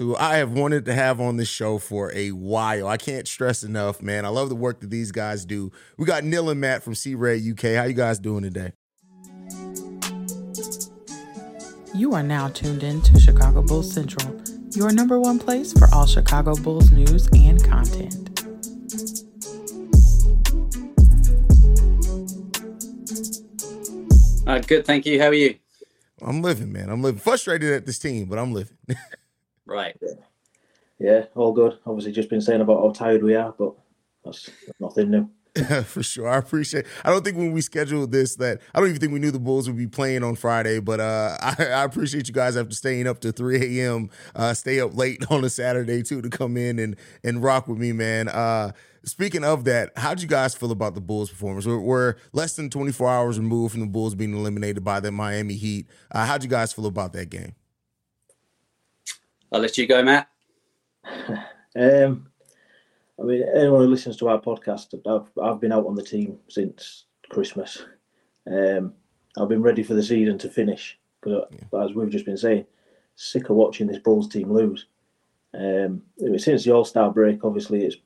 who I have wanted to have on this show for a while. I can't stress enough, man. I love the work that these guys do. We got Neil and Matt from See Red UK. How you guys doing today? You are now tuned in to Chicago Bulls Central, your number one place for all Chicago Bulls news and content. Uh, good, thank you. How are you? I'm living, man. I'm living. Frustrated at this team, but I'm living. Right. Yeah, all good. Obviously, just been saying about how tired we are, but that's nothing new. For sure, I appreciate. I don't think when we scheduled this that I don't even think we knew the Bulls would be playing on Friday, but uh, I, I, appreciate you guys after staying up to 3 a.m. Uh, stay up late on a Saturday too to come in and and rock with me, man. Uh, speaking of that, how'd you guys feel about the Bulls' performance? We're, we're, less than 24 hours removed from the Bulls being eliminated by the Miami Heat. Uh, how'd you guys feel about that game? I'll let you go, Matt. um, I mean, anyone who listens to our podcast, I've, I've been out on the team since Christmas. Um, I've been ready for the season to finish because, yeah. as we've just been saying, sick of watching this Bulls team lose. Um, since the All Star break, obviously it's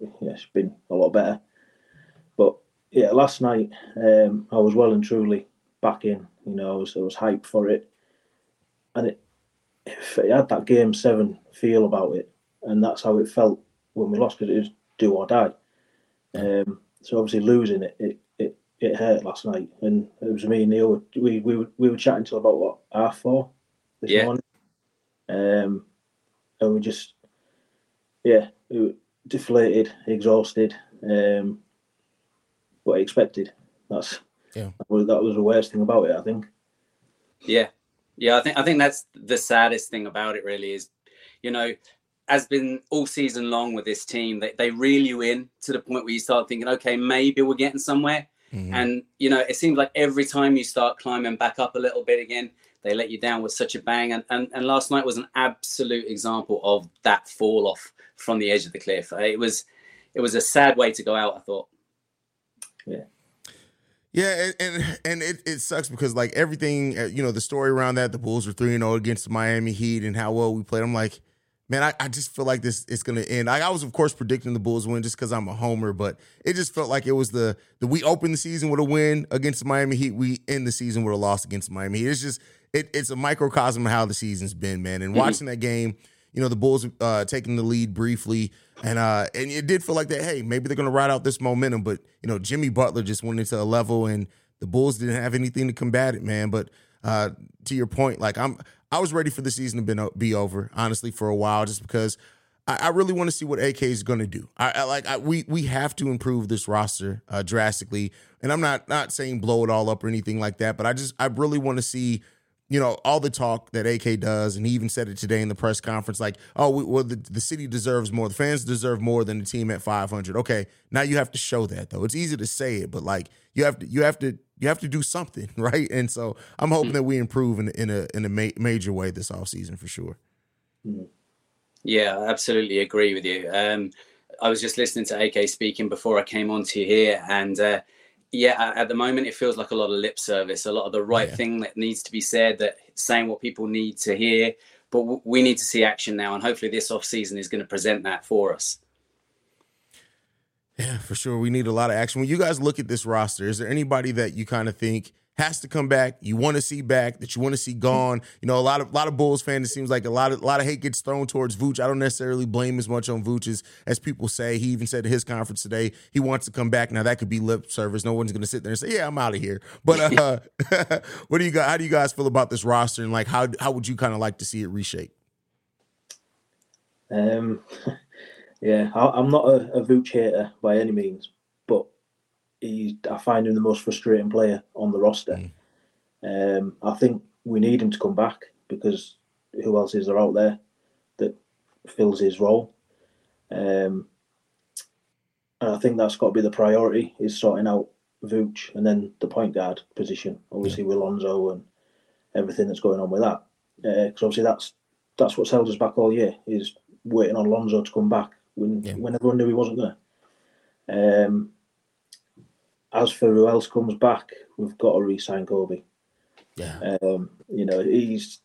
yeah, it's been a lot better. But yeah, last night um, I was well and truly back in. You know, I was I was hyped for it, and it it had that game seven feel about it, and that's how it felt when we lost because it was do or die. Um, so obviously losing it, it, it, it hurt last night, and it was me and Neil. We we were, we were chatting till about what half four this yeah. morning, um, and we just yeah, we deflated, exhausted, um, but expected. That's yeah. That was, that was the worst thing about it, I think. Yeah, yeah, I think I think that's the saddest thing about it. Really, is you know, has been all season long with this team. They they reel you in to the point where you start thinking, okay, maybe we're getting somewhere. Mm-hmm. And you know, it seems like every time you start climbing back up a little bit again, they let you down with such a bang. And and, and last night was an absolute example of that fall off from the edge of the cliff. It was it was a sad way to go out. I thought. Yeah. Yeah, and and, and it, it sucks because like everything, uh, you know, the story around that, the Bulls were three and zero oh against the Miami Heat, and how well we played. I'm like, man, I, I just feel like this is going to end. I, I, was of course predicting the Bulls win just because I'm a homer, but it just felt like it was the the we opened the season with a win against the Miami Heat, we end the season with a loss against Miami Heat. It's just it, it's a microcosm of how the season's been, man. And mm-hmm. watching that game you know the Bulls uh, taking the lead briefly, and uh, and it did feel like that. Hey, maybe they're going to ride out this momentum, but you know Jimmy Butler just went into a level, and the Bulls didn't have anything to combat it, man. But uh, to your point, like I'm, I was ready for the season to be, be over, honestly, for a while, just because I, I really want to see what AK is going to do. I, I like I, we we have to improve this roster uh, drastically, and I'm not not saying blow it all up or anything like that, but I just I really want to see you know, all the talk that AK does, and he even said it today in the press conference, like, oh, we, well, the, the city deserves more. The fans deserve more than the team at 500. Okay, now you have to show that though. It's easy to say it, but like you have to, you have to, you have to do something, right? And so I'm hoping mm-hmm. that we improve in, in a in a ma- major way this off season for sure. Yeah, I absolutely agree with you. Um, I was just listening to AK speaking before I came on to here, and uh, yeah, at the moment it feels like a lot of lip service, a lot of the right yeah. thing that needs to be said, that saying what people need to hear. But w- we need to see action now, and hopefully this off season is going to present that for us. Yeah, for sure. We need a lot of action. When you guys look at this roster, is there anybody that you kind of think has to come back. You want to see back that you want to see gone. You know, a lot of a lot of Bulls fans. It seems like a lot of a lot of hate gets thrown towards Vooch. I don't necessarily blame as much on Vooch as, as people say. He even said at his conference today he wants to come back. Now that could be lip service. No one's going to sit there and say, "Yeah, I'm out of here." But uh, what do you guys? How do you guys feel about this roster? And like, how how would you kind of like to see it reshape? Um, yeah, I, am not a, a Vooch hater by any means, he's I find him the most frustrating player on the roster. Mm. Um, I think we need him to come back because who else is there out there? That fills his role. Um, and I think that's got to be the priority is sorting out Vooch and then the point guard position, obviously with Lonzo and everything that's going on with that. Because uh, obviously that's that's what's held us back all year is waiting on Lonzo to come back when yeah. when everyone knew he wasn't going to. Um, as for who else comes back, we've got to re-sign Kobe. Yeah. Um, you know, he's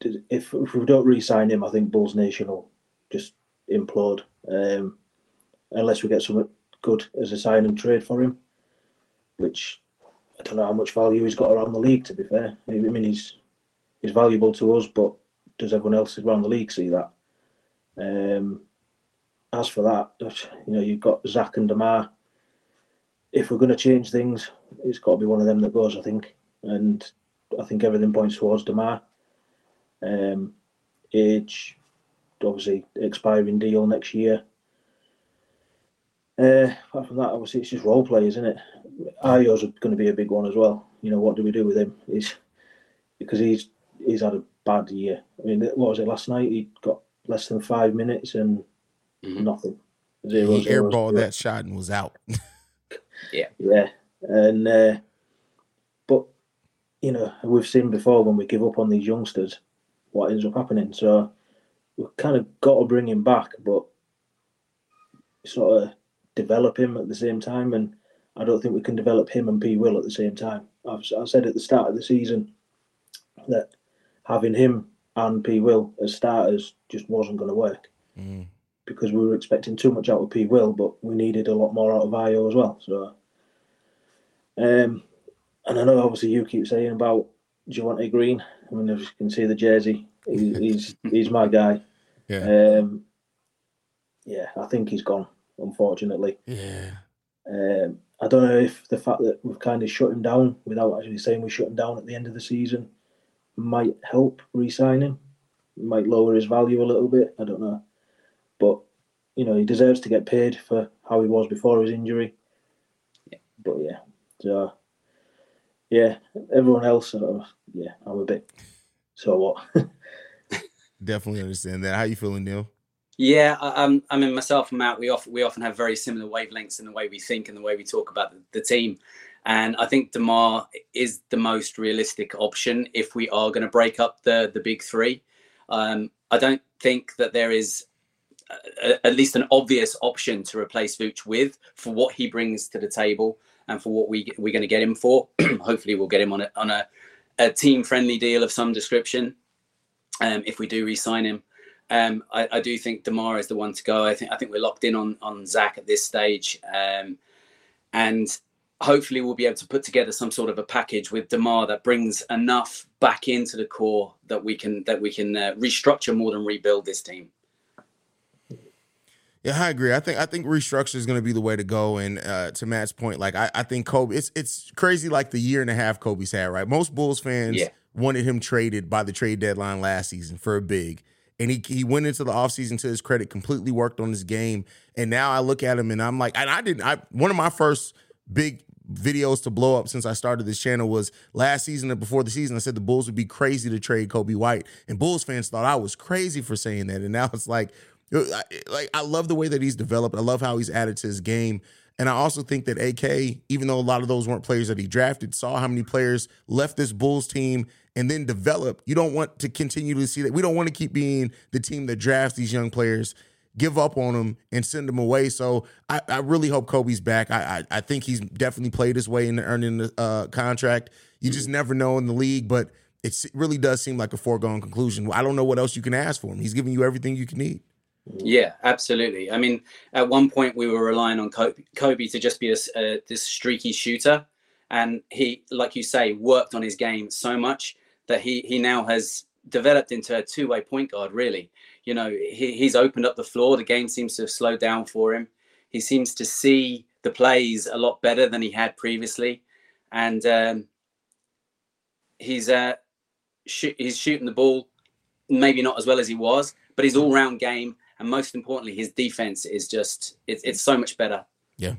if, if we don't re-sign him, I think Bulls Nation will just implode. Um, unless we get something good as a sign and trade for him, which I don't know how much value he's got around the league. To be fair, I mean he's he's valuable to us, but does everyone else around the league see that? Um, as for that, you know, you've got Zach and Demar. If we're going to change things, it's got to be one of them that goes, I think. And I think everything points towards Demar. Um, age, obviously, expiring deal next year. Uh, apart from that, obviously, it's just role play, isn't it? Ayo's going to be a big one as well. You know, what do we do with him? He's because he's he's had a bad year. I mean, what was it last night? He got less than five minutes and mm-hmm. nothing. Zero, he zero, airballed zero. that shot and was out. yeah, yeah, and uh, but you know we've seen before when we give up on these youngsters, what ends up happening. So we've kind of got to bring him back, but sort of develop him at the same time. And I don't think we can develop him and P Will at the same time. I've, I said at the start of the season that having him and P Will as starters just wasn't going to work mm. because we were expecting too much out of P Will, but we needed a lot more out of Ayo as well. So, um, and I know obviously you keep saying about Javonte Green. I mean, if you can see the jersey, he, he's he's my guy. Yeah. Um, yeah, I think he's gone. Unfortunately. Yeah. Um, I don't know if the fact that we've kind of shut him down without actually saying we shut him down at the end of the season might help re-signing, might lower his value a little bit. I don't know, but you know he deserves to get paid for how he was before his injury. Yeah. But yeah, so yeah, everyone else, uh, yeah, I'm a bit. So what? Definitely understand that. How you feeling, Neil? Yeah, I'm. I mean, myself and Matt, we often we often have very similar wavelengths in the way we think and the way we talk about the, the team. And I think Demar is the most realistic option if we are going to break up the the big three. Um, I don't think that there is a, at least an obvious option to replace Vooch with for what he brings to the table and for what we we're going to get him for. Hopefully, we'll get him on a on a, a team friendly deal of some description. Um, if we do re-sign him, um, I, I, do think Demar is the one to go. I think I think we're locked in on on Zach at this stage, um, and hopefully we'll be able to put together some sort of a package with Demar that brings enough back into the core that we can that we can uh, restructure more than rebuild this team. Yeah, I agree. I think I think restructure is going to be the way to go. And uh, to Matt's point, like I, I think Kobe, it's it's crazy. Like the year and a half Kobe's had, right? Most Bulls fans yeah. wanted him traded by the trade deadline last season for a big. And he, he went into the offseason to his credit, completely worked on his game. And now I look at him and I'm like, and I didn't, I, one of my first big videos to blow up since I started this channel was last season and before the season. I said the Bulls would be crazy to trade Kobe White, and Bulls fans thought I was crazy for saying that. And now it's like, like I love the way that he's developed. I love how he's added to his game. And I also think that AK, even though a lot of those weren't players that he drafted, saw how many players left this Bulls team and then develop. You don't want to continue to see that. We don't want to keep being the team that drafts these young players give up on them, and send them away. So I, I really hope Kobe's back. I, I, I think he's definitely played his way into earning the uh, contract. You just never know in the league, but it really does seem like a foregone conclusion. I don't know what else you can ask for him. He's giving you everything you can need. Yeah, absolutely. I mean, at one point we were relying on Kobe, Kobe to just be a, uh, this streaky shooter, and he, like you say, worked on his game so much that he he now has developed into a two-way point guard. Really, you know, he, he's opened up the floor. The game seems to have slowed down for him. He seems to see the plays a lot better than he had previously, and um, he's uh, sh- he's shooting the ball maybe not as well as he was, but his all-round game and most importantly, his defense is just it's, it's so much better. Yeah.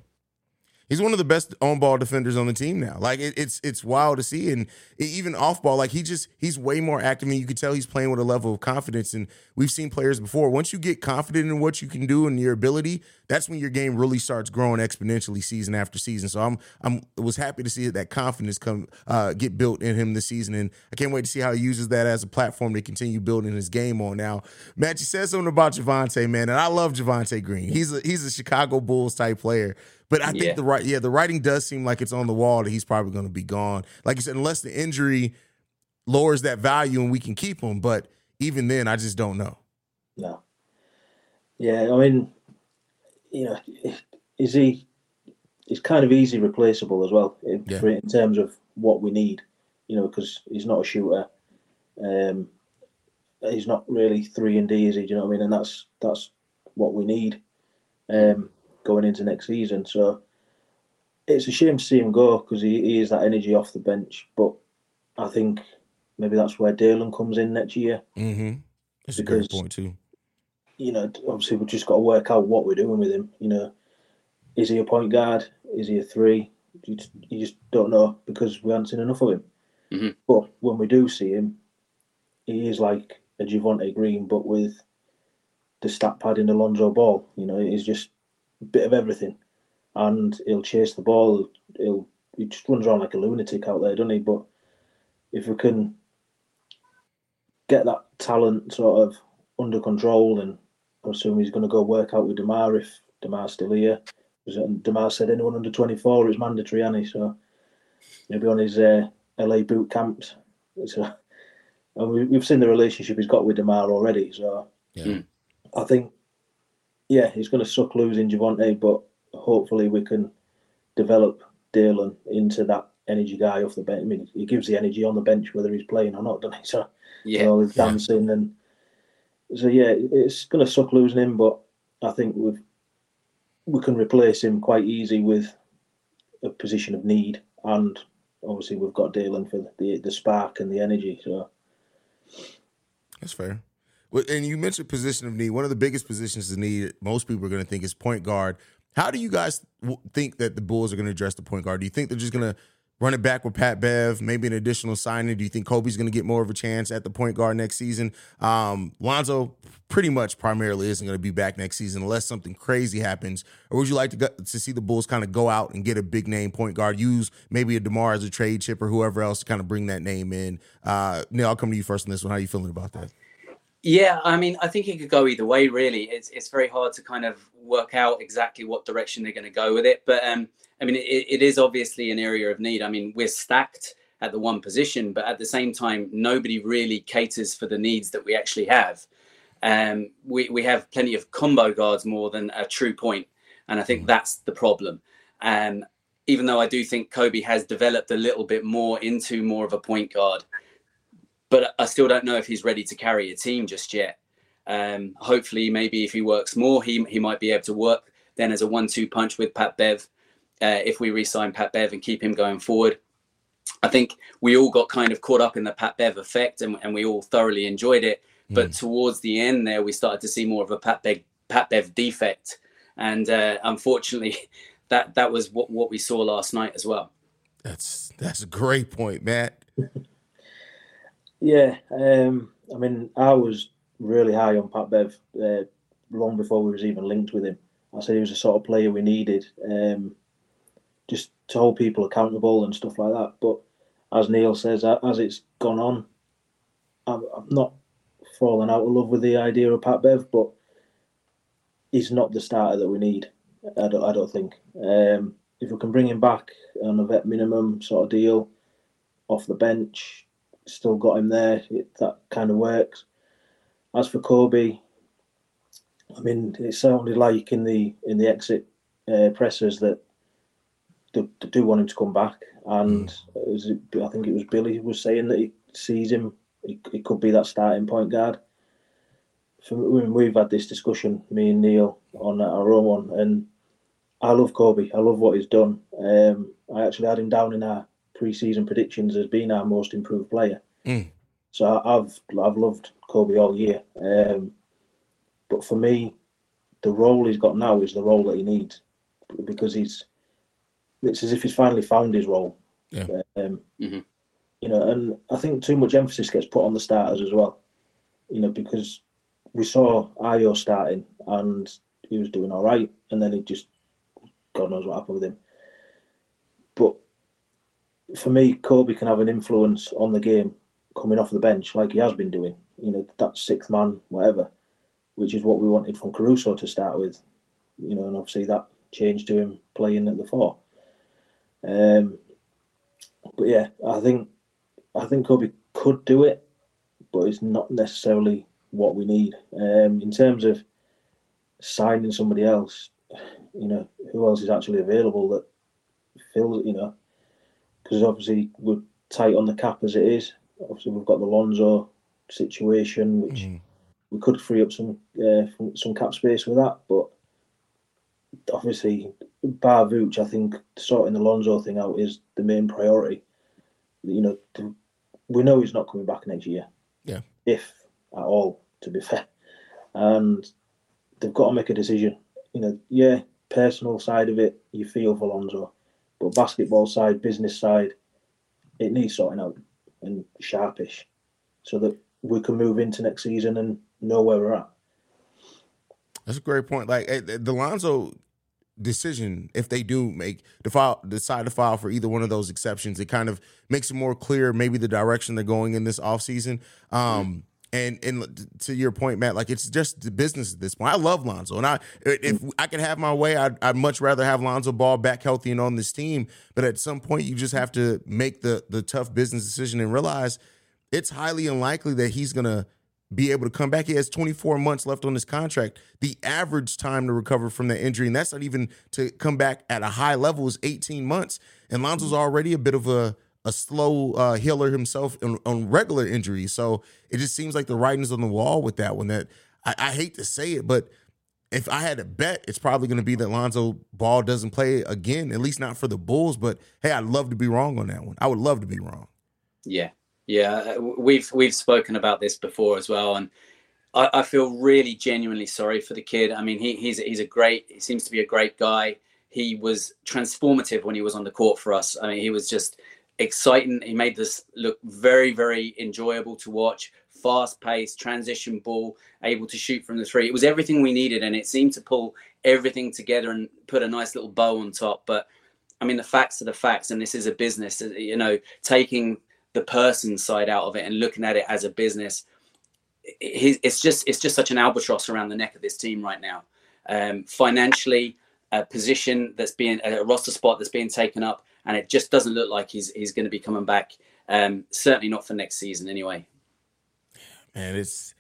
He's one of the best on ball defenders on the team now. Like it, it's it's wild to see, and even off ball, like he just he's way more active, and you can tell he's playing with a level of confidence. And we've seen players before. Once you get confident in what you can do and your ability, that's when your game really starts growing exponentially season after season. So I'm I'm was happy to see that confidence come uh, get built in him this season, and I can't wait to see how he uses that as a platform to continue building his game on. Now, Matt, you said something about Javonte, man, and I love Javonte Green. He's a he's a Chicago Bulls type player. But I think Yeah. the right, yeah, the writing does seem like it's on the wall that he's probably going to be gone. Like you said, unless the injury lowers that value and we can keep him. But even then, I just don't know. No. Yeah, I mean, you know, is he? He's kind of easy replaceable as well in, Yeah. in terms of what we need. You know, because he's not a shooter. Um, he's not really three and D, is he? Do you know what I mean? And that's that's what we need um, going into next season. So it's a shame to see him go because he, he is that energy off the bench. But I think maybe that's where Dalen comes in next year. Mm-hmm. That's a great point too. you know, obviously we've just got to work out what we're doing with him. You know, is he a point guard? Is he a three? You just, you just don't know because we haven't seen enough of him. Mhm. But when we do see him, he is like a Javonte Green, but with the stat pad in Alonzo Ball. You know, he's just a bit of everything, and he'll chase the ball. He'll he just runs around like a lunatic out there, doesn't he? But if we can get that talent sort of under control, and I assume he's going to go work out with Demar if Demar's still here. Because Demar said anyone under 24 is mandatory, and he so he'll be on his uh, LA boot camps. So, and we, we've seen the relationship he's got with Demar already. So Yeah. Mm. I think, yeah, he's going to suck losing Javonte, but hopefully we can develop Dalen into that energy guy off the bench. I mean, he gives the energy on the bench whether he's playing or not, doesn't he? So Yeah. all his Yeah. dancing and so yeah, it's going to suck losing him, but I think we we can replace him quite easy with a position of need, and obviously we've got Dalen for the the spark and the energy. So That's fair. And you mentioned position of need. One of the biggest positions of need most people are going to think is point guard. How do you guys think that the Bulls are going to address the point guard? Do you think they're just going to run it back with Pat Bev, maybe an additional signing? Do you think Kobe's going to get more of a chance at the point guard next season? Um, Lonzo pretty much primarily isn't going to be back next season unless something crazy happens. Or would you like to go, to see the Bulls kind of go out and get a big name point guard, use maybe a Demar as a trade chip or whoever else to kind of bring that name in? Uh, Neil, I'll come to you first on this one. How are you feeling about that? Yeah, I mean, I think it could go either way. Really, it's it's very hard to kind of work out exactly what direction they're going to go with it. But um, I mean, it, it is obviously an area of need. I mean, we're stacked at the one position, but at the same time, nobody really caters for the needs that we actually have. Um, we we have plenty of combo guards more than a true point, and I think that's the problem. Um, even though I do think Kobe has developed a little bit more into more of a point guard, but I still don't know if he's ready to carry a team just yet. Um, hopefully, maybe if he works more, he he might be able to work then as a one-two punch with Pat Bev. Uh, if we re-sign Pat Bev and keep him going forward, I think we all got kind of caught up in the Pat Bev effect, and, and we all thoroughly enjoyed it. But towards the end, there we started to see more of a Pat Bev Pat Bev defect, and uh, unfortunately, that that was what what we saw last night as well. That's that's a great point, Matt. Yeah, um, I mean, I was really high on Pat Bev uh, long before we was even linked with him. I said he was the sort of player we needed, um, just to hold people accountable and stuff like that. But as Neil says, as it's gone on, I'm, not fallen out of love with the idea of Pat Bev, but he's not the starter that we need. I don't, I don't think. Um, if we can bring him back on a vet minimum sort of deal, off the bench, still got him there. It, that kind of works. As for Kobe, I mean, it sounded like in the in the exit uh, pressers that they, they do want him to come back, and it, I think it was Billy who was saying that he sees him. He, he could be that starting point guard. For, when we've had this discussion, me and Neil on our own one, and I love Kobe. I love what he's done. Um, I actually had him down in our pre-season predictions as being our most improved player. Mm. So I- I've I've loved Kobe all year. Um, but for me, the role he's got now is the role that he needs because he's it's as if he's finally found his role. Yeah. Um, Mhm. You know, and I think too much emphasis gets put on the starters as well. You know, because we saw Ayo starting and he was doing all right, and then he just God knows what happened with him. But for me, Kobe can have an influence on the game coming off the bench like he has been doing. You know, that sixth man, whatever, which is what we wanted from Caruso to start with. You know, and obviously that changed to him playing at the four. Um, but yeah, I think I think Kobe could do it, but it's not necessarily what we need. Um, in terms of signing somebody else, you know, who else is actually available that fills, you know, because obviously we're tight on the cap as it is. Obviously, we've got the Lonzo situation, which Mhm. we could free up some uh, some cap space with that, but obviously, bar Vooch, I think sorting the Lonzo thing out is the main priority. You know, we know he's not coming back next year. Yeah. If at all, to be fair. And they've got to make a decision. You know, yeah, personal side of it, you feel for Lonzo. But basketball side, business side, it needs sorting out and sharpish so that we can move into next season and know where we're at. That's a great point. Like eh, the Lonzo decision, if they do make the file, decide to file for either one of those exceptions, it kind of makes it more clear maybe the direction they're going in this offseason. Um, and and to your point, Matt, like it's just the business at this point. I love Lonzo, and I if mm. I could have my way, I'd, I'd much rather have Lonzo Ball back healthy and on this team. But at some point, you just have to make the the tough business decision and realize it's highly unlikely that he's gonna be able to come back. He has 24 months left on his contract. The average time to recover from that injury, and that's not even to come back at a high level, is 18 months. And Lonzo's mm. already a bit of a a slow uh, healer himself on, on regular injuries. So it just seems like the writing's on the wall with that one. That I, I hate to say it, but if I had to bet, it's probably going to be that Lonzo Ball doesn't play again, at least not for the Bulls. But hey, I'd love to be wrong on that one. I would love to be wrong. Yeah, yeah, uh, we've we've spoken about this before as well, and I, I feel really genuinely sorry for the kid. I mean, he, he's he's a great. He seems to be a great guy. He was transformative when he was on the court for us. I mean, he was just exciting. He made this look very very enjoyable to watch. Fast paced, transition ball, able to shoot from the three. It was everything we needed, and it seemed to pull everything together and put a nice little bow on top. But I mean, the facts are the facts, and this is a business. You know, taking the person side out of it and looking at it as a business it's just it's just such an albatross around the neck of this team right now um, financially a position that's being a roster spot that's being taken up and it just doesn't look like he's he's going to be coming back um, certainly not for next season anyway man it's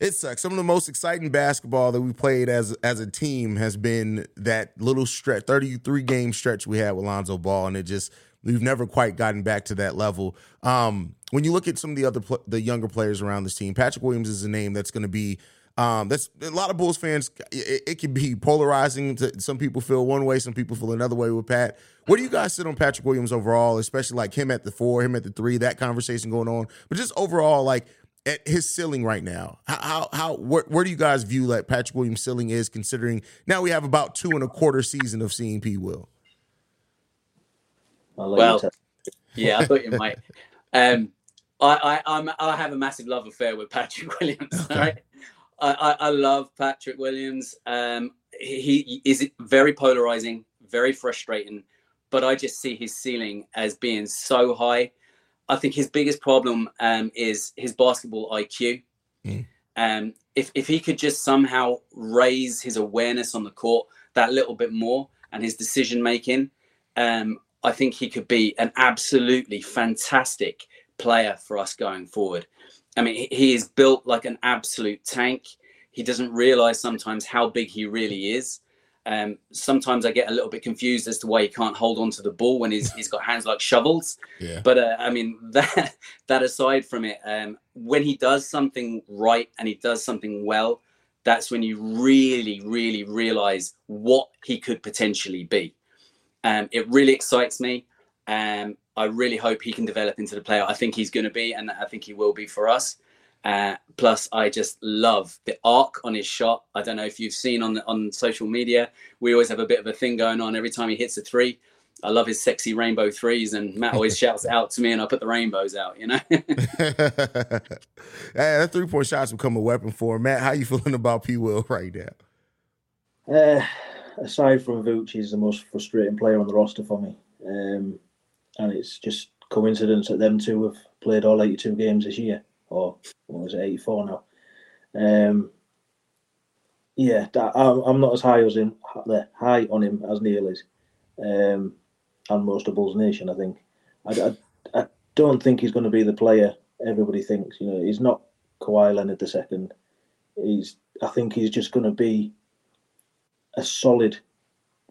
it sucks. Some of the most exciting basketball that we played as as a team has been that little stretch, 33 game stretch we had with Lonzo Ball, and it just we've never quite gotten back to that level. Um, when you look at some of the other the younger players around this team, Patrick Williams is a name that's going to be. Um, that's a lot of Bulls fans. It, it can be polarizing. To, some people feel one way, some people feel another way with Pat. Where do you guys sit on Patrick Williams overall, especially like him at the four, him at the three, that conversation going on, but just overall, like at his ceiling right now. How how, how where, where, do you guys view like Patrick Williams' ceiling is, considering now we have about two and a quarter season of seeing P. Will. well, yeah, I thought you might. Um, I, I, I'm, I have a massive love affair with Patrick Williams. Okay. Right? I, I, I, love Patrick Williams. Um, he, he is very polarizing, very frustrating, but I just see his ceiling as being so high. I think his biggest problem um, is his basketball IQ. Mm. Um, if, if he could just somehow raise his awareness on the court that little bit more and his decision making, um, I think he could be an absolutely fantastic player for us going forward. I mean, he is built like an absolute tank. He doesn't realize sometimes how big he really is. Um, sometimes I get a little bit confused as to why he can't hold on to the ball when he's, he's got hands like shovels. Yeah. But uh, I mean, that that aside from it, um, when he does something right and he does something well, that's when you really, really realize what he could potentially be. Um, it really excites me. Um, I really hope he can develop into the player I think he's going to be, and I think he will be for us. Uh, plus, I just love the arc on his shot. I don't know if you've seen on on social media. We always have a bit of a thing going on every time he hits a three. I love his sexy rainbow threes, and Matt always shouts out to me, and I put the rainbows out. You know. hey, that three point shots become a weapon for him. Matt. How you feeling about P. Will right now? Uh, aside from Vooch, he's the most frustrating player on the roster for me, um, and it's just coincidence that them two have played all 82 games this year, or what was it, 84 now. Um, yeah, I'm not as high as him, high on him as Neil is, um, and most of Bulls Nation. I think. I, I, I don't think he's going to be the player everybody thinks. You know, he's not Kawhi Leonard second. He's. I think he's just going to be a solid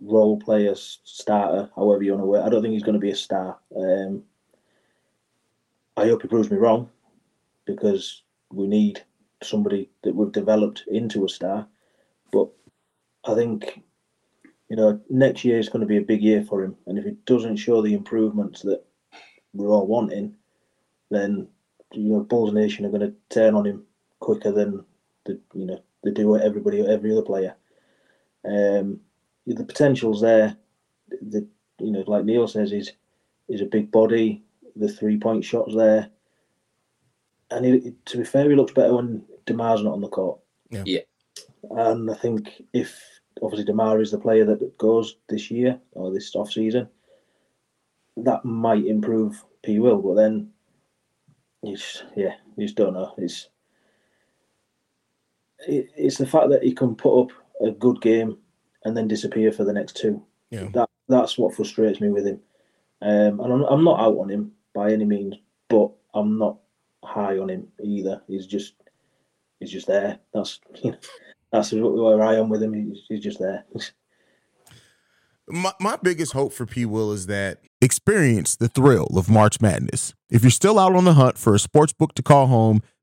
role player, starter, however you want to word. I don't think he's going to be a star. Um, I hope he proves me wrong, because we need somebody that we've developed into a star. But I think, you know, next year is going to be a big year for him. And if he doesn't show the improvements that we're all wanting, then, you know, Bulls Nation are going to turn on him quicker than, the, you know, they do everybody, every other player. Um, the potential's there. The, you know, like Neil says, he's, he's a big body. The three point shot's there. And he, to be fair, he looks better when Demar's not on the court. Yeah. yeah. And I think if obviously Demar is the player that goes this year or this off season, that might improve P Will. But then, he's yeah, you just don't know. It's it, it's the fact that he can put up a good game and then disappear for the next two. Yeah. That that's what frustrates me with him. Um, and I'm, I'm not out on him by any means, but I'm not high on him either. He's just he's just there. That's you know, that's where I am with him. He's, he's just there. My, my biggest hope for P. Will is that experience the thrill of March Madness. If you're still out on the hunt for a sports book to call home,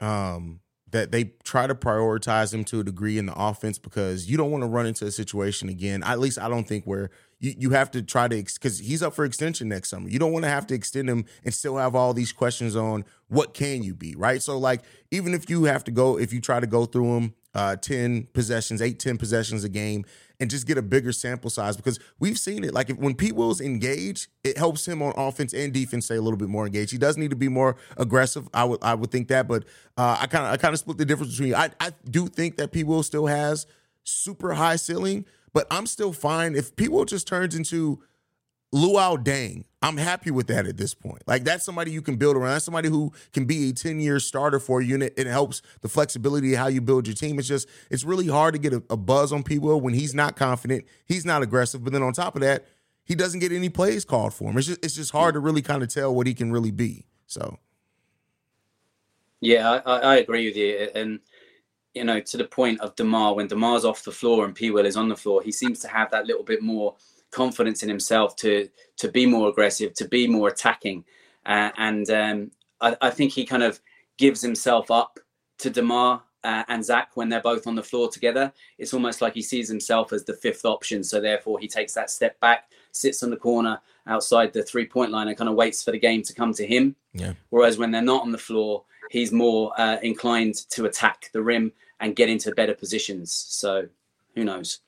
um, that they try to prioritize him to a degree in the offense because you don't want to run into a situation again. At least I don't think where you, you have to try to because he's up for extension next summer. You don't want to have to extend him and still have all these questions on what can you be, right? So like even if you have to go, if you try to go through him uh 10 possessions, eight, 10 possessions a game, and just get a bigger sample size because we've seen it. Like if, when P Will's engaged, it helps him on offense and defense stay a little bit more engaged. He does need to be more aggressive. I would I would think that, but uh, I kind of I kind of split the difference between. I I do think that P Will still has super high ceiling, but I'm still fine if P Will just turns into Luol Deng. I'm happy with that at this point. Like that's somebody you can build around. That's somebody who can be a 10 year starter for you, and it, it, helps the flexibility of how you build your team. It's just it's really hard to get a, a buzz on people when he's not confident, he's not aggressive. But then on top of that, he doesn't get any plays called for him. It's just it's just hard to really kind of tell what he can really be. So, yeah, I, I agree with you, and you know to the point of Demar when Demar's off the floor and P Will is on the floor, he seems to have that little bit more confidence in himself to to be more aggressive, to be more attacking, uh, and um, I, I, think he kind of gives himself up to Demar uh, and Zach when they're both on the floor together. It's almost like he sees himself as the fifth option, so therefore he takes that step back, sits on the corner outside the three point line, and kind of waits for the game to come to him. Yeah. Whereas when they're not on the floor, he's more uh, inclined to attack the rim and get into better positions. So who knows?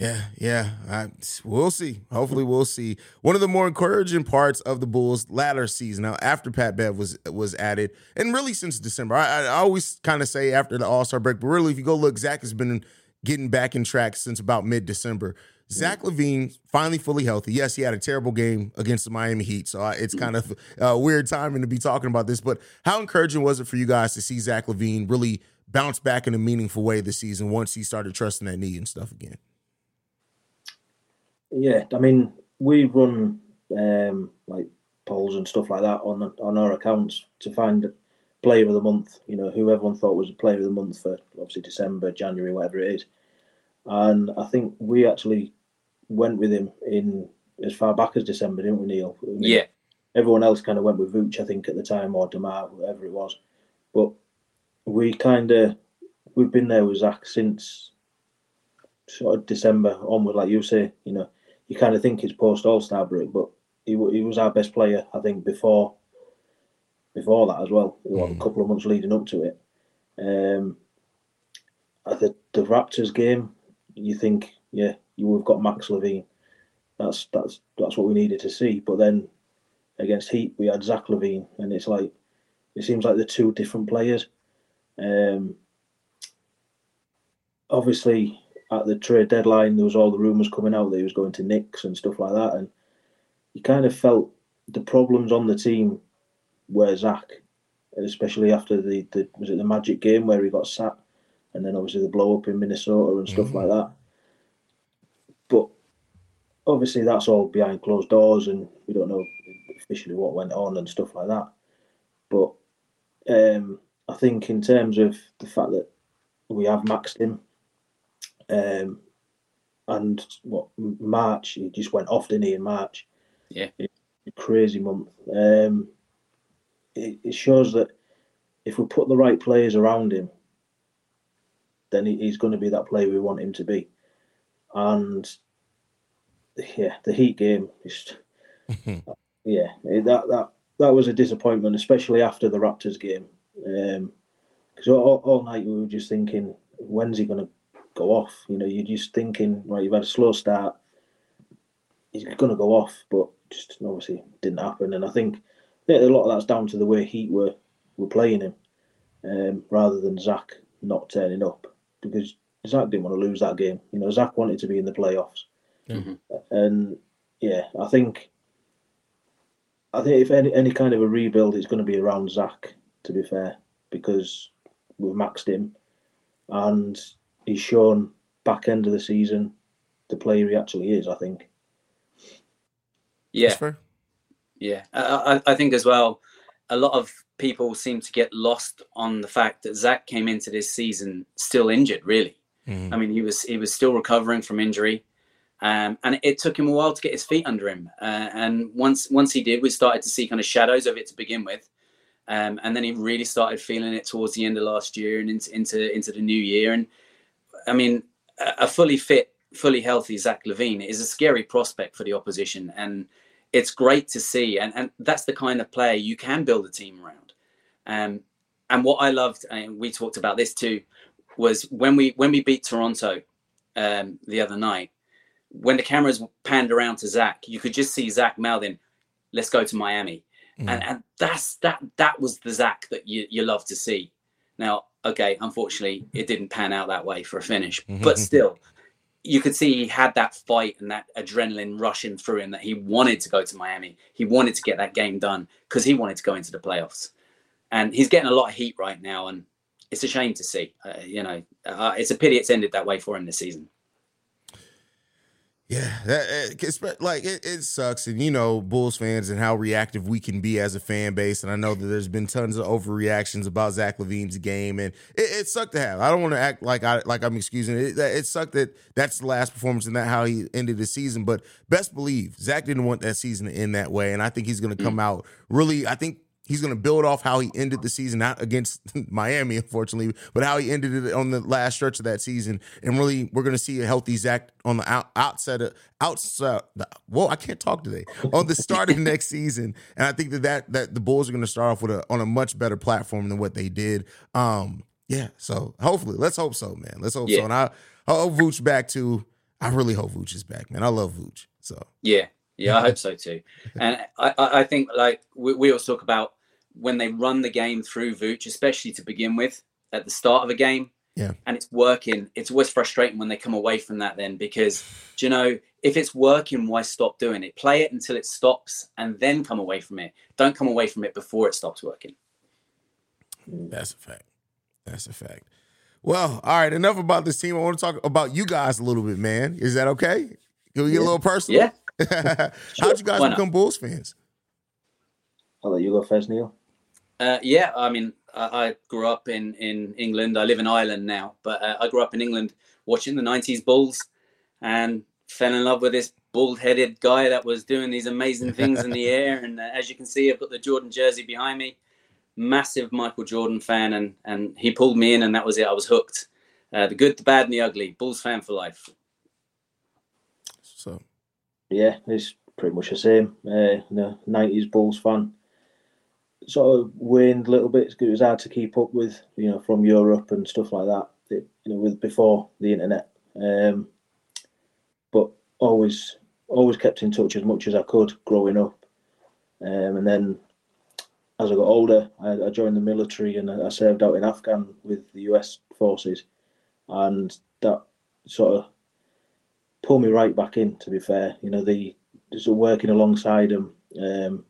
Yeah, yeah. I, we'll see. Hopefully, we'll see. One of the more encouraging parts of the Bulls' latter season, now after Pat Bev was was added, and really since December, I, I always kind of say after the All Star break, but really, if you go look, Zach has been getting back in track since about mid December. Zach mm-hmm. LaVine finally fully healthy. Yes, he had a terrible game against the Miami Heat, so uh, it's kind of a weird timing to be talking about this. But how encouraging was it for you guys to see Zach LaVine really bounce back in a meaningful way this season once he started trusting that knee and stuff again? Yeah, I mean, we run um, like polls and stuff like that on on our accounts to find player of the month. You know, who everyone thought was a player of the month for obviously December, January, whatever it is. And I think we actually went with him in as far back as December, didn't we, Neil? I mean, yeah. Everyone else kind of went with Vooch, I think, at the time, or Demar, whatever it was. But we kind of we've been there with Zach since sort of December onward, like you say. You know, you kind of think it's post All Star break, but he, he was our best player, I think, before before that as well. Mm. A couple of months leading up to it. Um, at the the Raptors game, you think, yeah, you we've got Max LaVine. That's that's that's what we needed to see. But then against Heat, we had Zach LaVine, and it's like it seems like they're two different players. Um, obviously, at the trade deadline, there was all the rumours coming out that he was going to Knicks and stuff like that, and you kind of felt the problems on the team were Zach, especially after the, the was it the Magic game where he got sat, and then obviously the blow up in Minnesota and stuff mm-hmm. like that. But obviously, that's all behind closed doors, and we don't know officially what went on and stuff like that. But um, I think in terms of the fact that we have maxed him um, and what March he just went off, didn't he? In March, yeah, crazy month. Um, it, it, shows that if we put the right players around him, then he, he's going to be that player we want him to be. And yeah, the Heat game just yeah, that that that was a disappointment, especially after the Raptors game, because um, all, all night we were just thinking, when's he going to go off. You know, you're just thinking, right, you've had a slow start. He's going to go off, but just obviously didn't happen. And I think, a lot of that's down to the way Heat were were playing him, um, rather than Zach not turning up because Zach didn't want to lose that game. You know, Zach wanted to be in the playoffs, mm-hmm. and yeah, I think. I think if any any kind of a rebuild, it's going to be around Zach. To be fair, because we've maxed him, and he's shown back end of the season the player he actually is. I think. Yeah, yeah. I, I think as well. A lot of people seem to get lost on the fact that Zach came into this season still injured. Really, mm-hmm. I mean, he was he was still recovering from injury. Um, and it took him a while to get his feet under him. Uh, and once once he did, we started to see kind of shadows of it to begin with. Um, and then he really started feeling it towards the end of last year and into into, into the new year. And I mean, a fully fit, fully healthy Zach LaVine is a scary prospect for the opposition, and it's great to see. And and that's the kind of player you can build a team around. Um, and what I loved, and we talked about this too, was when we when we beat Toronto um, the other night. When the cameras panned around to Zach, you could just see Zach mouthing, "Let's go to Miami," mm. and and that's that that was the Zach that you you love to see. Now okay, unfortunately, it didn't pan out that way for a finish, mm-hmm. but still, you could see he had that fight and that adrenaline rushing through him that he wanted to go to Miami. He wanted to get that game done because he wanted to go into the playoffs. And he's getting a lot of heat right now, and it's a shame to see. Uh, you know, uh, it's a pity it's ended that way for him this season. Yeah, that, it's like it, it, sucks, and you know Bulls fans and how reactive we can be as a fan base. And I know that there's been tons of overreactions about Zach LaVine's game, and it, it sucked to have. I don't want to act like I like I'm excusing it. It sucked that that's the last performance and that how he ended the season. But best believe Zach didn't want that season to end that way, and I think he's going to come mm. out really. I think He's going to build off how he ended the season, not against Miami, unfortunately, but how he ended it on the last stretch of that season. And really, we're going to see a healthy Zach on the out, outside of outside. Whoa, I can't talk today. On the start of next season, and I think that that that the Bulls are going to start off with a on a much better platform than what they did. Um, yeah. So hopefully, let's hope so, man. Let's hope yeah. so. And I, I'll Vooch back to I really hope Vooch is back, man. I love Vooch. So yeah, yeah, I hope so too. And I, I think like we, we always talk about when they run the game through Vooch, especially to begin with at the start of a game. Yeah. And it's working. It's always frustrating when they come away from that then because do you know if it's working, why stop doing it? Play it until it stops and then come away from it. Don't come away from it before it stops working. That's a fact. That's a fact. Well, all right. Enough about this team. I want to talk about you guys a little bit, man. Is that okay? Can we get yeah. a little personal? Yeah. How'd you guys become Bulls fans? I'll let you go first, Neil. Uh, yeah, I mean, I, I, grew up in, in England. I live in Ireland now, but uh, I grew up in England watching the 90s Bulls and fell in love with this bald headed guy that was doing these amazing things in the air. And uh, as you can see, I've got the Jordan jersey behind me. Massive Michael Jordan fan, and, and he pulled me in, and that was it. I was hooked. Uh, the good, the bad, and the ugly. Bulls fan for life. So, yeah, it's pretty much the same. Uh, the 90s Bulls fan sort of waned a little bit. It was hard to keep up with, you know, from Europe and stuff like that. It, you know, with before the internet, um, but always always kept in touch as much as I could growing up. Um, and then as I got older, I, I, joined the military and I served out in Afghan with the US forces, and that sort of pulled me right back in. To be fair, you know, the just working alongside them. Um,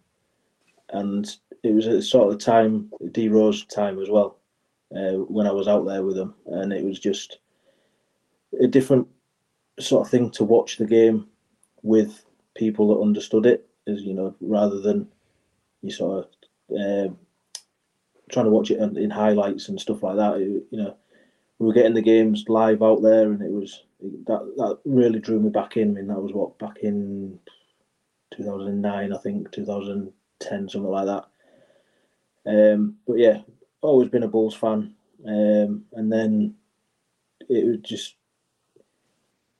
and it was a sort of time D Rose time as well uh, when I was out there with them, and it was just a different sort of thing to watch the game with people that understood it, as you know, rather than you sort of uh, trying to watch it in, highlights and stuff like that. You know, we were getting the games live out there, and it was that that really drew me back in. I mean, that was what back in 2009, I think, 2010, something like that. Um, but yeah, always been a Bulls fan. Um, and then it was just,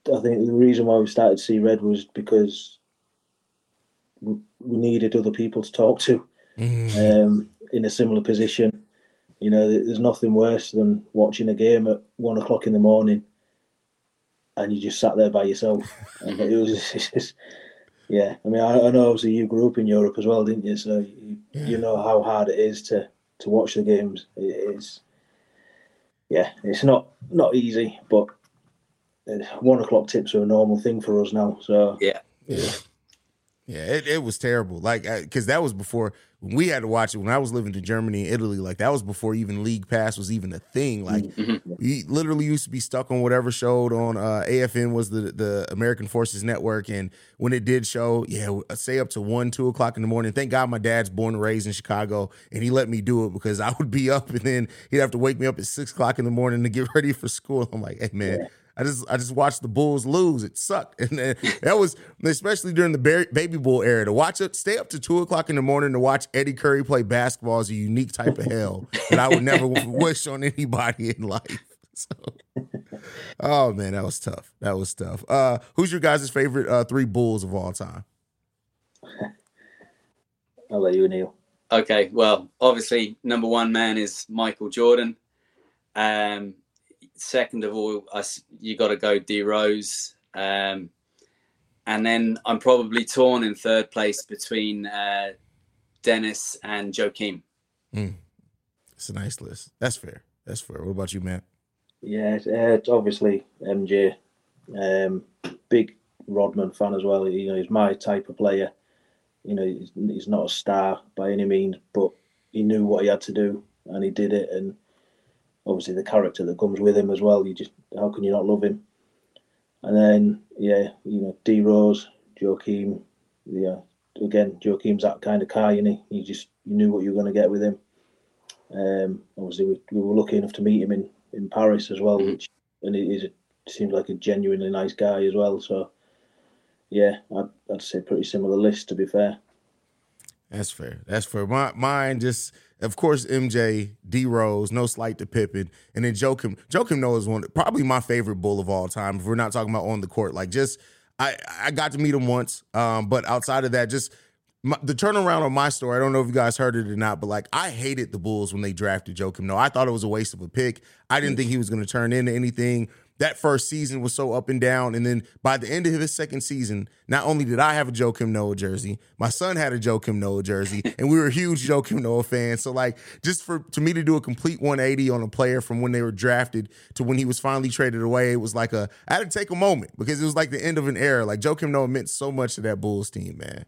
I think the reason why we started to see red was because we, needed other people to talk to mm. um, in a similar position. You know, there's nothing worse than watching a game at one o'clock in the morning and you just sat there by yourself. and it was just, yeah, I mean, I, I, know obviously you grew up in Europe as well, didn't you? So you, yeah. you know how hard it is to to watch the games. It is, yeah, it's not not easy, but uh, one o'clock tips are a normal thing for us now. So yeah, yeah. Yeah, it, it was terrible. Like, because that was before we had to watch it when I was living in Germany and Italy. Like, that was before even League Pass was even a thing. Like, mm-hmm. we literally used to be stuck on whatever showed on uh, AFN was the the American Forces Network, and when it did show, yeah, say up to one, two o'clock in the morning. Thank God my dad's born and raised in Chicago, and he let me do it because I would be up, and then he'd have to wake me up at six o'clock in the morning to get ready for school. I'm like, hey man. Yeah I just I just watched the Bulls lose. It sucked, and that was especially during the baby bull era. To watch it, stay up to two o'clock in the morning to watch Eddie Curry play basketball is a unique type of hell that I would never wish on anybody in life. So, oh man, that was tough. That was tough. Uh, who's your guys' favorite uh, three Bulls of all time? I'll let you, Neil. Okay, well, obviously, number one man is Michael Jordan. Um, second of all, I, you got to go D Rose. Um, and then I'm probably torn in third place between uh, Dennis and Joakim. Mm. It's a nice list. That's fair. That's fair. What about you, man? Yeah, it's, uh, it's obviously MJ. Um, big Rodman fan as well. You know, he's my type of player. You know, he's, he's not a star by any means, but he knew what he had to do and he did it. And obviously the character that comes with him as well. You just how can you not love him? And then yeah, you know D Rose, Joakim, yeah. Again, Joakim's that kind of guy, you know. you just you knew what you were going to get with him. Um, obviously, we, we, were lucky enough to meet him in, in Paris as well, mm-hmm. which and he is seems like a genuinely nice guy as well. So yeah, I'd, I'd say pretty similar list to be fair. That's fair. That's fair. My mine just of course, MJ, D Rose, no slight to Pippen, and then Joakim. Joakim Noah is one probably my favorite bull of all time. If we're not talking about on the court, like just I I got to meet him once, um, but outside of that, just my, the turnaround on my story. I don't know if you guys heard it or not, but like I hated the Bulls when they drafted Joakim Noah. I thought it was a waste of a pick. I didn't think he was going to turn into anything. That first season was so up and down. And then by the end of his second season, not only did I have a Joakim Noah jersey, my son had a Joakim Noah jersey, and we were huge Joakim Noah fans. So like just for to me to do a complete 180 on a player from when they were drafted to when he was finally traded away, it was like a I had to take a moment because it was like the end of an era. Like Joakim Noah meant so much to that Bulls team, man.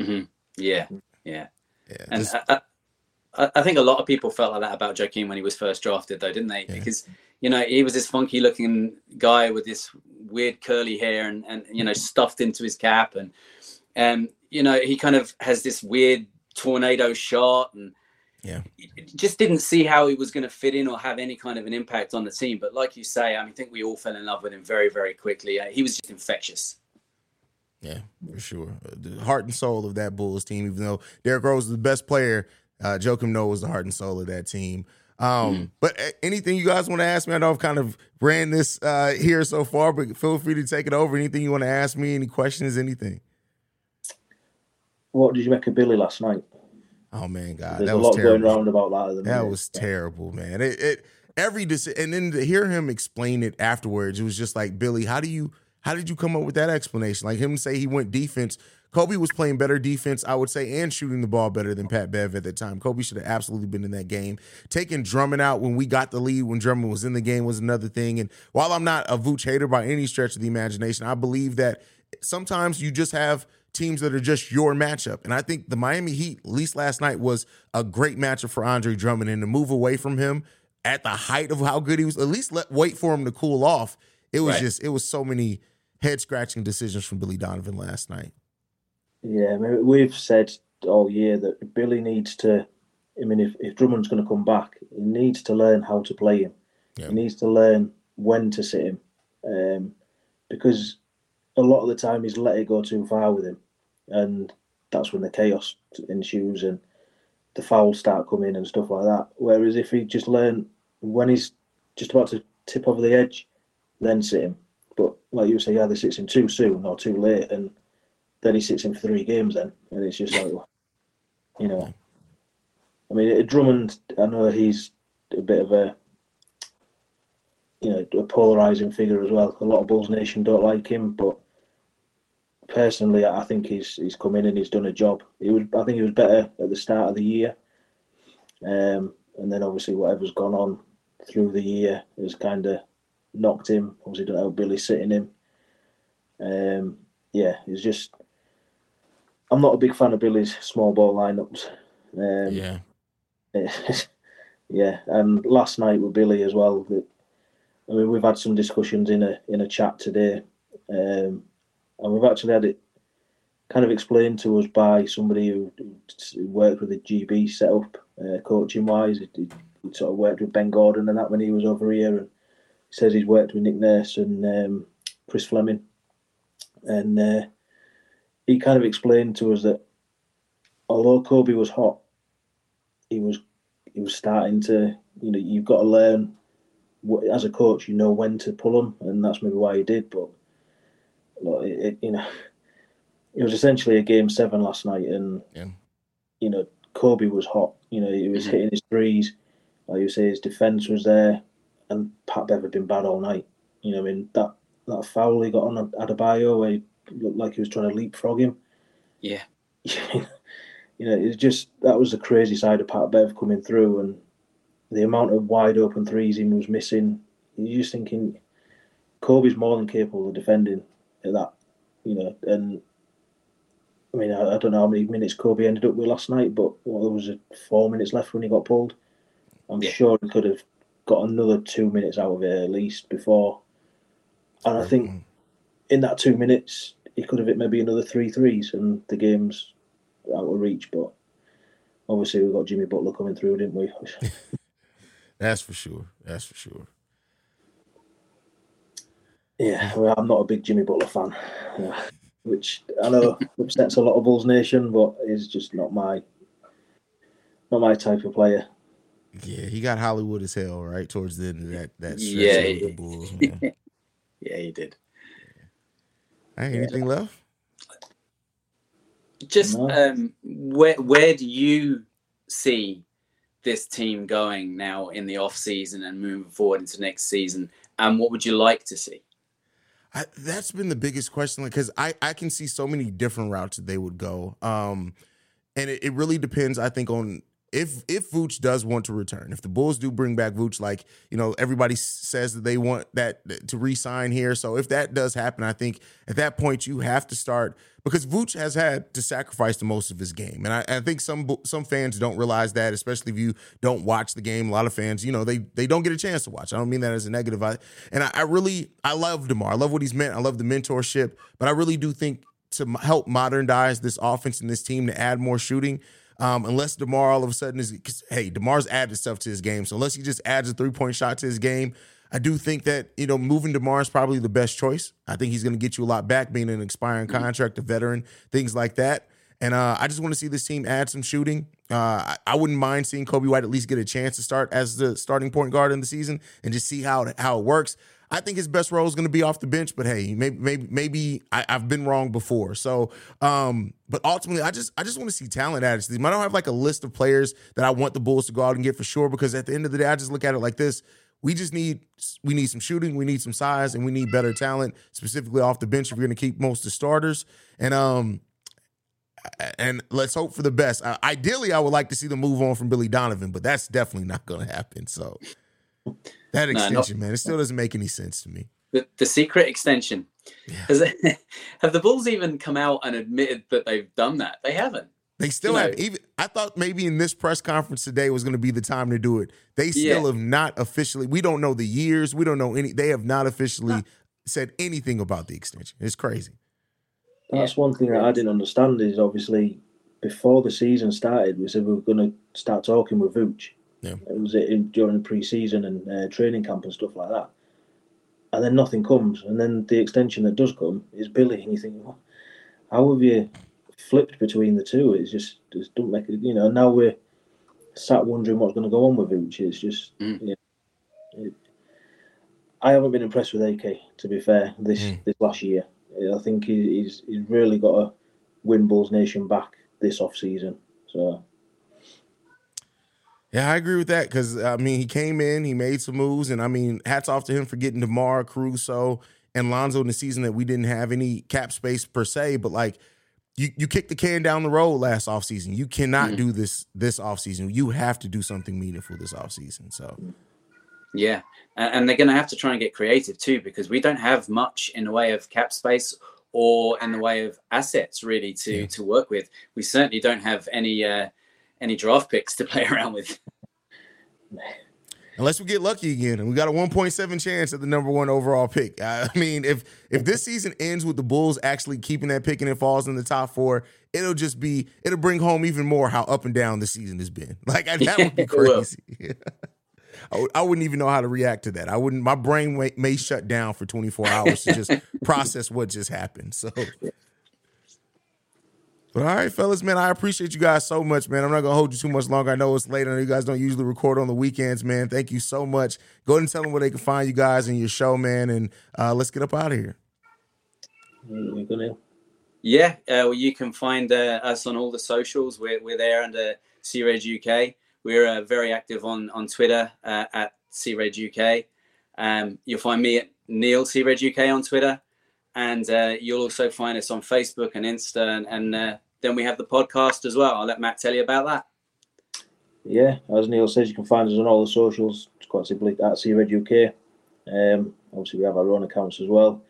Mm-hmm. Yeah, yeah, yeah. And I, I, I, think a lot of people felt like that about Joakim when he was first drafted, though, didn't they? Yeah. Because you know, he was this funky looking guy with this weird curly hair and, and you know, stuffed into his cap. And, um, you know, he kind of has this weird tornado shot and yeah, just didn't see how he was going to fit in or have any kind of an impact on the team. But like you say, I mean, I think we all fell in love with him very, very quickly. Uh, he was just infectious. Yeah, for sure. The heart and soul of that Bulls team, even though Derrick Rose was the best player, uh, Joakim Noah was the heart and soul of that team. Um, mm. But uh, anything you guys want to ask me, I know I've kind of ran this uh, here so far, but feel free to take it over. Anything you want to ask me, any questions, anything. What did you make of Billy last night? Oh man, God, there's that a lot terrible. going around about that. That minute. was terrible, man. It, it every decision, and then to hear him explain it afterwards, it was just like Billy, how do you, how did you come up with that explanation? Like him say he went defense Coby was playing better defense, I would say, and shooting the ball better than Pat Bev at the time. Coby should have absolutely been in that game. Taking Drummond out when we got the lead, when Drummond was in the game, was another thing. And while I'm not a Vooch hater by any stretch of the imagination, I believe that sometimes you just have teams that are just your matchup. And I think the Miami Heat, at least last night, was a great matchup for Andre Drummond. And to move away from him at the height of how good he was, at least let wait for him to cool off. It was right. just, it was so many head scratching decisions from Billy Donovan last night. Yeah, I mean, we've said all year that Billy needs to. I mean, if, if Drummond's going to come back, he needs to learn how to play him. Yeah. He needs to learn when to sit him, um, because a lot of the time he's let it go too far with him, and that's when the chaos ensues and the fouls start coming and stuff like that. Whereas if he just learn when he's just about to tip over the edge, then sit him. But like you say, either sits him too soon or too late, and then he sits in for three games then, and it's just like, you know, I mean, Drummond, I know he's a bit of a, you know, a polarizing figure as well. A lot of Bulls Nation don't like him, but personally, I think he's he's come in and he's done a job. He was, I think, he was better at the start of the year, um, and then obviously whatever's gone on through the year has kind of knocked him. Obviously, don't know Billy sitting him. Um, yeah, he's just I'm not a big fan of Billy's small ball lineups. Um, yeah. yeah, and last night with Billy as well. I mean, we've had some discussions in a in a chat today, um, and we've actually had it kind of explained to us by somebody who, who worked with the GB setup, uh, coaching wise. He, he, sort of worked with Ben Gordon and that when he was over here, and he says he's worked with Nick Nurse and um, Chris Fleming, and uh, he kind of explained to us that although Coby was hot, he was he was starting to you know you've got to learn as a coach you know when to pull him and that's maybe why he did but look, it, it, you know it was essentially a game seven last night and yeah. you know Coby was hot you know he was mm-hmm. hitting his threes like you say his defense was there and Pat Bev had been bad all night you know I mean that that foul he got on Adebayo where he looked like he was trying to leapfrog him. Yeah. you know, it's just that was the crazy side of Pat Bev coming through, and the amount of wide open threes he was missing. You're just thinking, Coby's more than capable of defending at that, you know. And I mean, I, I don't know how many minutes Coby ended up with last night, but well, there was four minutes left when he got pulled. I'm yeah. sure he could have got another two minutes out of it at least before. And I mm-hmm. think in that two minutes, he could have hit maybe another three threes and the game's out of reach. But obviously, we got Jimmy Butler coming through, didn't we? That's for sure. That's for sure. Yeah, well, I'm not a big Jimmy Butler fan, yeah, which I know upsets a lot of Bulls Nation, but is just not my not my type of player. Yeah, he got Hollywood as hell right towards the end of that that stretch yeah, of the Bulls. yeah, he did. Hey, anything yeah. left? Just no. um, where where do you see this team going now in the off season and moving forward into next season? and what would you like to see? I, that's been the biggest question because I, I can see so many different routes that they would go. Um, and it, it really depends, I think, on if if Vooch does want to return, if the Bulls do bring back Vooch, like you know everybody says that they want that to re-sign here. So if that does happen, I think at that point you have to start because Vooch has had to sacrifice the most of his game, and I, I, think some some fans don't realize that, especially if you don't watch the game. A lot of fans, you know, they they don't get a chance to watch. I don't mean that as a negative. I, and I, I really I love DeMar. I love what he's meant. I love the mentorship, but I really do think to help modernize this offense and this team to add more shooting um, unless DeMar all of a sudden is, hey, DeMar's added stuff to his game. So unless he just adds a three point shot to his game, I do think that you know moving DeMar is probably the best choice. I think he's going to get you a lot back, being an expiring mm-hmm. contract, a veteran, things like that. And uh, I just want to see this team add some shooting. Uh, I, I, wouldn't mind seeing Coby White at least get a chance to start as the starting point guard in the season and just see how how it works. I think his best role is going to be off the bench, but hey, maybe maybe maybe I, have been wrong before. So, um, but ultimately, I just I just want to see talent added to I don't have like a list of players that I want the Bulls to go out and get for sure because at the end of the day, I just look at it like this: we just need we need some shooting, we need some size, and we need better talent, specifically off the bench if you're going to keep most of the starters. And um, and let's hope for the best. Ideally, I would like to see them move on from Billy Donovan, but that's definitely not going to happen. So. That extension, no, man, it still doesn't make any sense to me. The, the secret extension. Yeah. have the Bulls even come out and admitted that they've done that? They haven't. They still you have know, even. I thought maybe in this press conference today was going to be the time to do it. They still yeah. have not officially. We don't know the years. We don't know any. They have not officially no. said anything about the extension. It's crazy. That's one thing that I didn't understand. Is obviously before the season started, we said we were going to start talking with Vooch. Yeah. It was in, during the pre-season and uh, training camp and stuff like that. And then nothing comes, and then the extension that does come is Billy, and you think, well, how have you flipped between the two? It's just, just don't make it. You know, now we're sat wondering what's going to go on with Vooch. It's just, mm. you know, it, I haven't been impressed with AK. To be fair, this mm. this last year, I think he's he's really got to win Bulls Nation back this off season. So yeah, I agree with that because I mean he came in, he made some moves, and I mean hats off to him for getting DeMar Caruso and Lonzo in the season that we didn't have any cap space per se, but like you you kicked the can down the road last offseason. You cannot mm-hmm. do this this offseason. You have to do something meaningful this offseason. So yeah, and they're going to have to try and get creative too because we don't have much in the way of cap space or in the way of assets really to yeah. to work with. We certainly don't have any. Uh, any draft picks to play around with. Unless we get lucky again, and we got a 1.7 chance at the number one overall pick. I mean, if if this season ends with the Bulls actually keeping that pick and it falls in the top four, it'll just be it'll bring home even more how up and down the season has been. Like that would be crazy. I w- I wouldn't even know how to react to that. I wouldn't. My brain may, may shut down for 24 hours to just process what just happened. So but all right, fellas, man, I appreciate you guys so much, man. I'm not gonna hold you too much longer. I know it's late. I know you guys don't usually record on the weekends, man. Thank you so much. Go ahead and tell them where they can find you guys and your show, man, and uh, let's get up out of here. Yeah, uh, well, you can find uh, us on all the socials. We're, we're there under See Red UK. We're uh, very active on on Twitter uh, at See Red UK. Um, you'll find me at Neil See Red UK on Twitter and uh, you'll also find us on Facebook and Insta, and, and uh, then we have the podcast as well. I'll let Matt tell you about that. Yeah, as Neil says, you can find us on all the socials. It's quite simply at See Red UK. Um, obviously, we have our own accounts as well,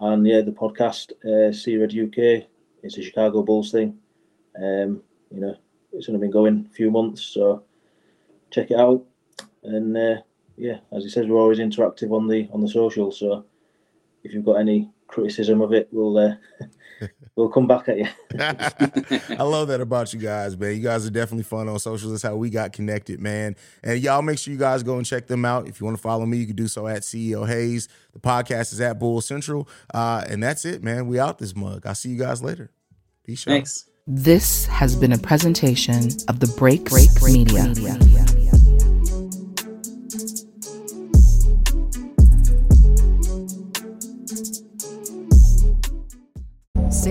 and yeah, the podcast uh, See Red UK. It's a Chicago Bulls thing. Um, you know, it's only been going a few months, so check it out. And uh, yeah, as he says, we're always interactive on the on the socials. So if you've got any criticism of it, we'll uh, we'll come back at you. I love that about you guys, man. You guys are definitely fun on socials. That's how we got connected, man. And y'all make sure you guys go and check them out. If you want to follow me, you can do so at CEO Haize. The podcast is at Bull Central. Uh, and that's it, man. We out this mug. I'll see you guys later. Peace. Thanks. This has been a presentation of the Break Break, Break Media. Media.